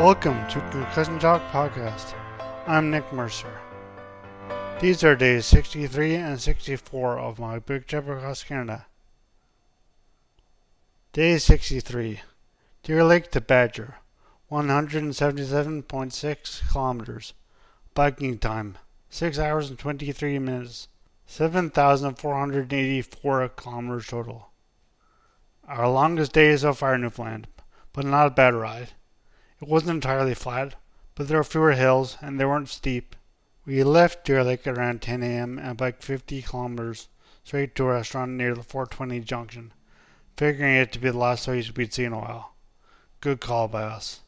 Welcome to Concussion Talk Podcast. I'm Nick Mercer. These are days 63 and 64 of my big trip across Canada. Day 63. Deer Lake to Badger, 177.6 kilometers. Biking time, 6 hours and 23 minutes. 7,484 kilometers total. Our longest day so far in Newfoundland, but not a bad ride. It wasn't entirely flat, but there were fewer hills and they weren't steep. We left Deer Lake around 10 a.m. and biked 50 kilometers straight to a restaurant near the 420 junction, figuring it to be the last place we'd seen in a while. Good call by us.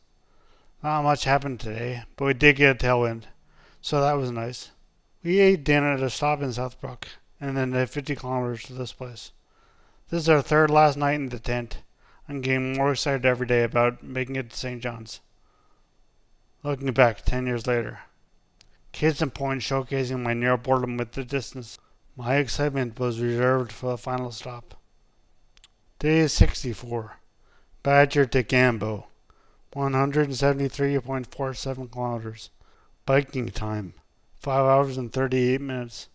Not much happened today, but we did get a tailwind, so that was nice. We ate dinner at a stop in Southbrook, and then did 50 kilometers to this place. This is our third last night in the tent. I'm getting more excited every day about making it to St. John's. Looking back 10 years later. Kids and Point showcasing my near boredom with the distance. My excitement was reserved for the final stop. Day 64. Badger to Gambo. 173.47 kilometers. Biking time. 5 hours and 38 minutes.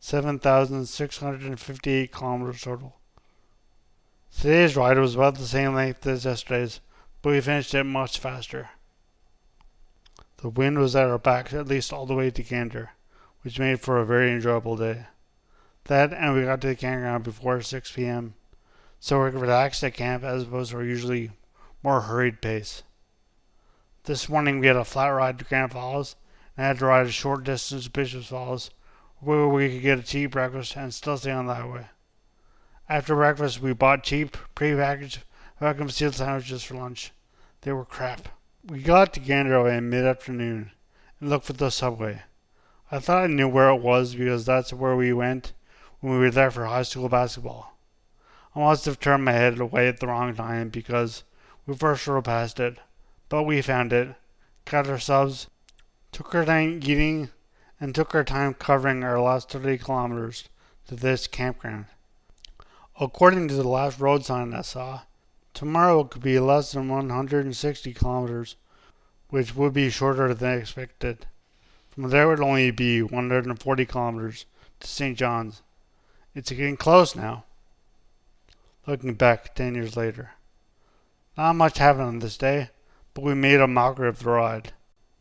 7,658 kilometers total. Today's ride was about the same length as yesterday's, but we finished it much faster. The wind was at our backs at least all the way to Gander, which made for a very enjoyable day. That and we got to the campground before 6 p.m., so we relaxed at camp as opposed to our usually more hurried pace. This morning we had a flat ride to Grand Falls and had to ride a short distance to Bishop's Falls where we could get a cheap breakfast and still stay on the highway. After breakfast, we bought cheap, prepackaged vacuum sealed sandwiches for lunch. They were crap. We got to Gander in mid afternoon and looked for the subway. I thought I knew where it was because that's where we went when we were there for high school basketball. I must have turned my head away at the wrong time because we first rode past it, but we found it, got our subs, took our time eating, and took our time covering our last 30 kilometers to this campground. According to the last road sign I saw, tomorrow it could be less than 160 kilometers, which would be shorter than expected. From there, it would only be 140 kilometers to St. John's. It's getting close now. Looking back 10 years later. Not much happened on this day, but we made a mockery of the ride.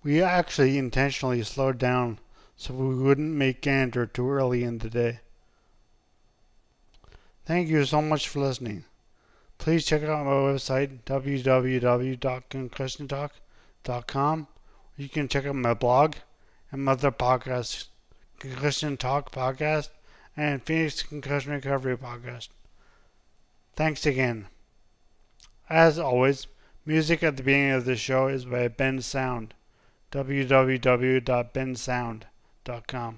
We actually intentionally slowed down so we wouldn't make Gander too early in the day. Thank you so much for listening. Please check out my website, www.concussiontalk.com. You can check out my blog and my other podcasts, Concussion Talk Podcast and Phoenix Concussion Recovery Podcast. Thanks again. As always, music at the beginning of this show is by Ben Sound, www.bensound.com.